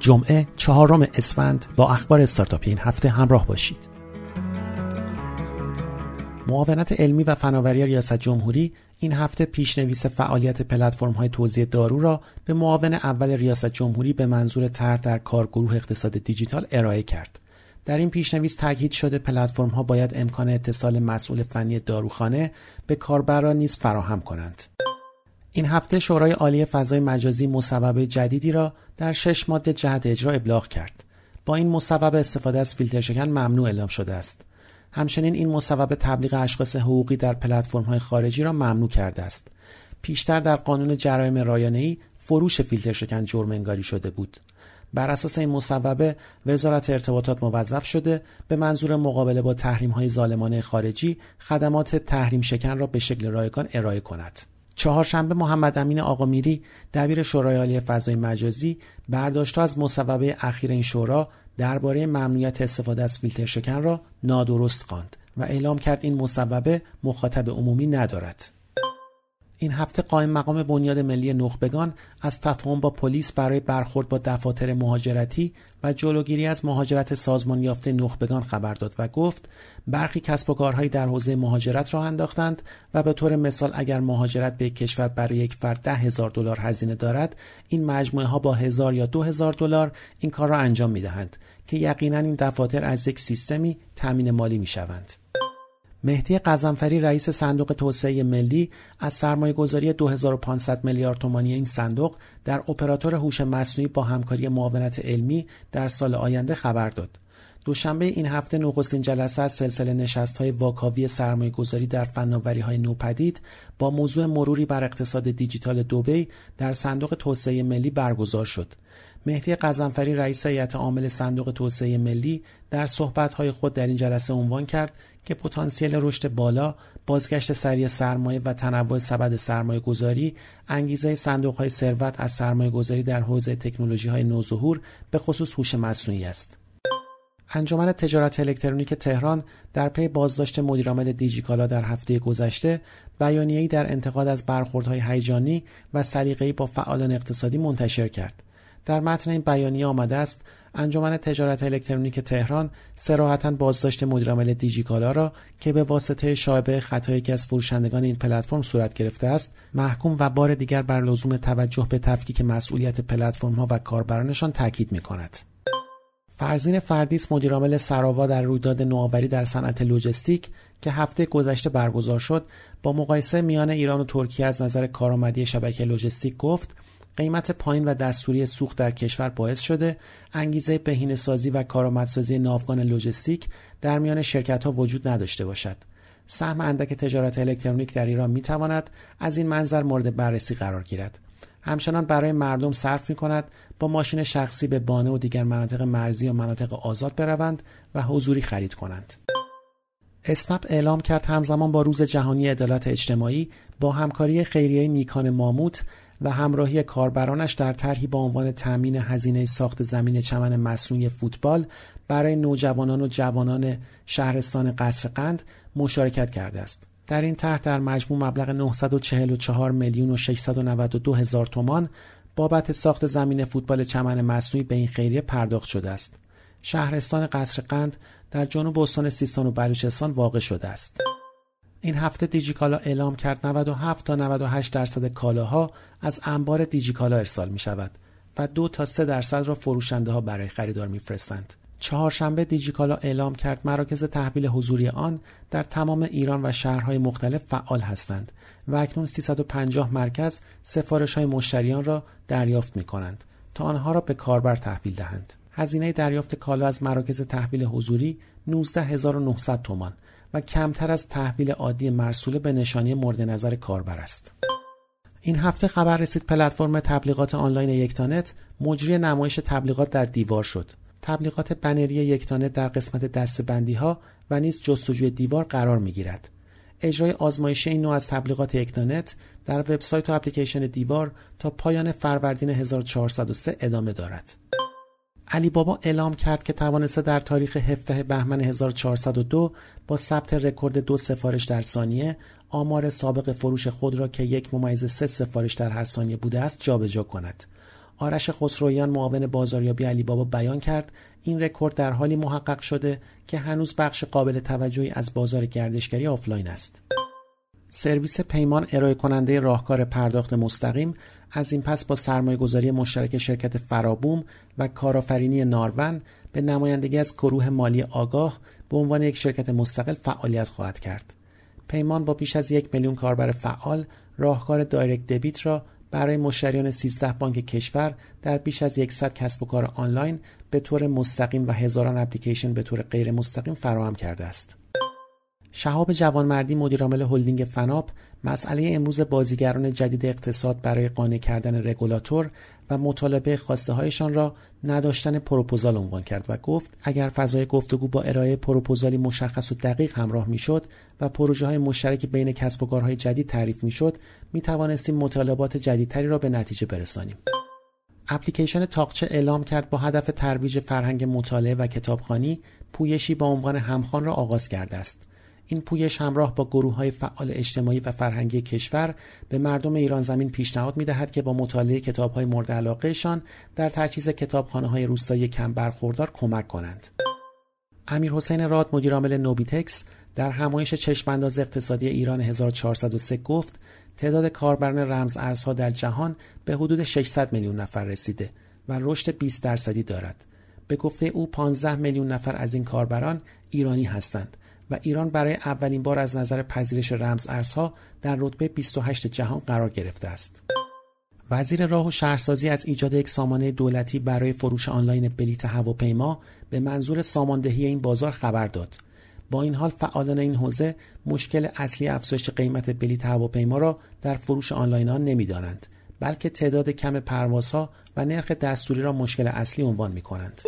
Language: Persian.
جمعه چهارم اسفند با اخبار استارتاپی این هفته همراه باشید. معاونت علمی و فناوری ریاست جمهوری این هفته پیشنویس فعالیت پلتفرم های توزیع دارو را به معاون اول ریاست جمهوری به منظور طرح در کارگروه اقتصاد دیجیتال ارائه کرد. در این پیشنویس تاکید شده پلتفرم ها باید امکان اتصال مسئول فنی داروخانه به کاربران نیز فراهم کنند. این هفته شورای عالی فضای مجازی مصوبه جدیدی را در شش ماده جهت اجرا ابلاغ کرد. با این مصوبه استفاده از فیلتر شکن ممنوع اعلام شده است. همچنین این مصوبه تبلیغ اشخاص حقوقی در های خارجی را ممنوع کرده است. پیشتر در قانون جرایم رایانه‌ای فروش فیلتر شکن جرم انگاری شده بود. بر اساس این مصوبه وزارت ارتباطات موظف شده به منظور مقابله با تحریم های ظالمانه خارجی خدمات تحریم شکن را به شکل رایگان ارائه کند. چهارشنبه محمد امین آقامیری دبیر شورای عالی فضای مجازی برداشتها از مصوبه اخیر این شورا درباره ممنوعیت استفاده از فیلتر شکن را نادرست خواند و اعلام کرد این مصوبه مخاطب عمومی ندارد. این هفته قائم مقام بنیاد ملی نخبگان از تفاهم با پلیس برای برخورد با دفاتر مهاجرتی و جلوگیری از مهاجرت سازمان یافته نخبگان خبر داد و گفت برخی کسب و کارهایی در حوزه مهاجرت راه انداختند و به طور مثال اگر مهاجرت به کشور برای یک فرد ده هزار دلار هزینه دارد این مجموعه ها با هزار یا دو هزار دلار این کار را انجام می دهند که یقینا این دفاتر از یک سیستمی تامین مالی می شوند. مهدی قزنفری رئیس صندوق توسعه ملی از سرمایه گذاری 2500 میلیارد تومانی این صندوق در اپراتور هوش مصنوعی با همکاری معاونت علمی در سال آینده خبر داد. دوشنبه این هفته نخستین جلسه از سلسله نشست های واکاوی سرمایه گذاری در فناوری های نوپدید با موضوع مروری بر اقتصاد دیجیتال دوبی در صندوق توسعه ملی برگزار شد. مهدی قزنفری رئیس هیئت عامل صندوق توسعه ملی در صحبت‌های خود در این جلسه عنوان کرد که پتانسیل رشد بالا، بازگشت سریع سرمایه و تنوع سبد سرمایه گذاری، انگیزه صندوق های ثروت از سرمایه گذاری در حوزه تکنولوژی های نوظهور به خصوص هوش مصنوعی است. انجمن تجارت الکترونیک تهران در پی بازداشت مدیرعامل دیجیکالا در هفته گذشته بیانیه‌ای در انتقاد از برخوردهای هیجانی و سلیقه‌ای با فعالان اقتصادی منتشر کرد. در متن این بیانیه آمده است انجمن تجارت الکترونیک تهران سراحتا بازداشت مدیرعامل دیجیکالا را که به واسطه شایبه خطایی که از فروشندگان این پلتفرم صورت گرفته است محکوم و بار دیگر بر لزوم توجه به تفکیک مسئولیت پلتفرم ها و کاربرانشان تاکید می کند. فرزین فردیس مدیرعامل سراوا در رویداد نوآوری در صنعت لوجستیک که هفته گذشته برگزار شد با مقایسه میان ایران و ترکیه از نظر کارآمدی شبکه لوجستیک گفت قیمت پایین و دستوری سوخت در کشور باعث شده انگیزه بهینه سازی و کارآمدسازی ناوگان لوجستیک در میان شرکت ها وجود نداشته باشد. سهم اندک تجارت الکترونیک در ایران می تواند از این منظر مورد بررسی قرار گیرد. همچنان برای مردم صرف می کند با ماشین شخصی به بانه و دیگر مناطق مرزی و مناطق آزاد بروند و حضوری خرید کنند. اسنپ اعلام کرد همزمان با روز جهانی عدالت اجتماعی با همکاری خیریه نیکان ماموت و همراهی کاربرانش در طرحی با عنوان تأمین هزینه ساخت زمین چمن مصنوعی فوتبال برای نوجوانان و جوانان شهرستان قصرقند مشارکت کرده است. در این طرح در مجموع مبلغ 944 میلیون و 692 هزار تومان بابت ساخت زمین فوتبال چمن مصنوعی به این خیریه پرداخت شده است. شهرستان قصرقند در جنوب استان سیستان و بلوچستان واقع شده است. این هفته دیجیکالا اعلام کرد 97 تا 98 درصد کالاها از انبار دیجیکالا ارسال می شود و دو تا 3 درصد را فروشنده ها برای خریدار میفرستند. چهارشنبه دیجیکالا اعلام کرد مراکز تحویل حضوری آن در تمام ایران و شهرهای مختلف فعال هستند و اکنون 350 مرکز سفارش های مشتریان را دریافت می کنند تا آنها را به کاربر تحویل دهند. هزینه دریافت کالا از مراکز تحویل حضوری 19900 تومان و کمتر از تحویل عادی مرسوله به نشانی مورد نظر کاربر است. این هفته خبر رسید پلتفرم تبلیغات آنلاین یکتانت مجری نمایش تبلیغات در دیوار شد. تبلیغات بنری یکتانت در قسمت دستبندی ها و نیز جستجوی دیوار قرار می گیرد. اجرای آزمایشی این نوع از تبلیغات یکتانت در وبسایت و اپلیکیشن دیوار تا پایان فروردین 1403 ادامه دارد. علی بابا اعلام کرد که توانسته در تاریخ 17 بهمن 1402 با ثبت رکورد دو سفارش در ثانیه آمار سابق فروش خود را که یک ممیز سه سفارش در هر ثانیه بوده است جابجا کند. آرش خسرویان معاون بازاریابی علی بابا بیان کرد این رکورد در حالی محقق شده که هنوز بخش قابل توجهی از بازار گردشگری آفلاین است. سرویس پیمان ارائه کننده راهکار پرداخت مستقیم از این پس با سرمایه گذاری مشترک شرکت فرابوم و کارآفرینی نارون به نمایندگی از گروه مالی آگاه به عنوان یک شرکت مستقل فعالیت خواهد کرد. پیمان با بیش از یک میلیون کاربر فعال راهکار direct debit را برای مشتریان 13 بانک کشور در بیش از 100 کسب و کار آنلاین به طور مستقیم و هزاران اپلیکیشن به طور غیر مستقیم فراهم کرده است. شهاب جوانمردی مدیرعامل هلدینگ فناپ مسئله امروز بازیگران جدید اقتصاد برای قانع کردن رگولاتور و مطالبه خواسته هایشان را نداشتن پروپوزال عنوان کرد و گفت اگر فضای گفتگو با ارائه پروپوزالی مشخص و دقیق همراه می‌شد و پروژه های مشترک بین کسب و کارهای جدید تعریف می‌شد می توانستیم مطالبات جدیدتری را به نتیجه برسانیم. اپلیکیشن تاقچه اعلام کرد با هدف ترویج فرهنگ مطالعه و کتابخانی پویشی با عنوان همخوان را آغاز کرده است. این پویش همراه با گروه های فعال اجتماعی و فرهنگی کشور به مردم ایران زمین پیشنهاد می دهد که با مطالعه کتاب های مورد علاقهشان در تجهیز کتابخانه های روستایی کم برخوردار کمک کنند. امیر حسین راد مدیرعامل نوبیتکس در همایش چشمانداز اقتصادی ایران 1403 گفت تعداد کاربران رمز ارزها در جهان به حدود 600 میلیون نفر رسیده و رشد 20 درصدی دارد. به گفته او 15 میلیون نفر از این کاربران ایرانی هستند و ایران برای اولین بار از نظر پذیرش رمز ارزها در رتبه 28 جهان قرار گرفته است. وزیر راه و شهرسازی از ایجاد یک سامانه دولتی برای فروش آنلاین بلیت هواپیما به منظور ساماندهی این بازار خبر داد. با این حال فعالان این حوزه مشکل اصلی افزایش قیمت بلیت هواپیما را در فروش آنلاین ها نمی‌دانند بلکه تعداد کم پروازها و نرخ دستوری را مشکل اصلی عنوان می کنند.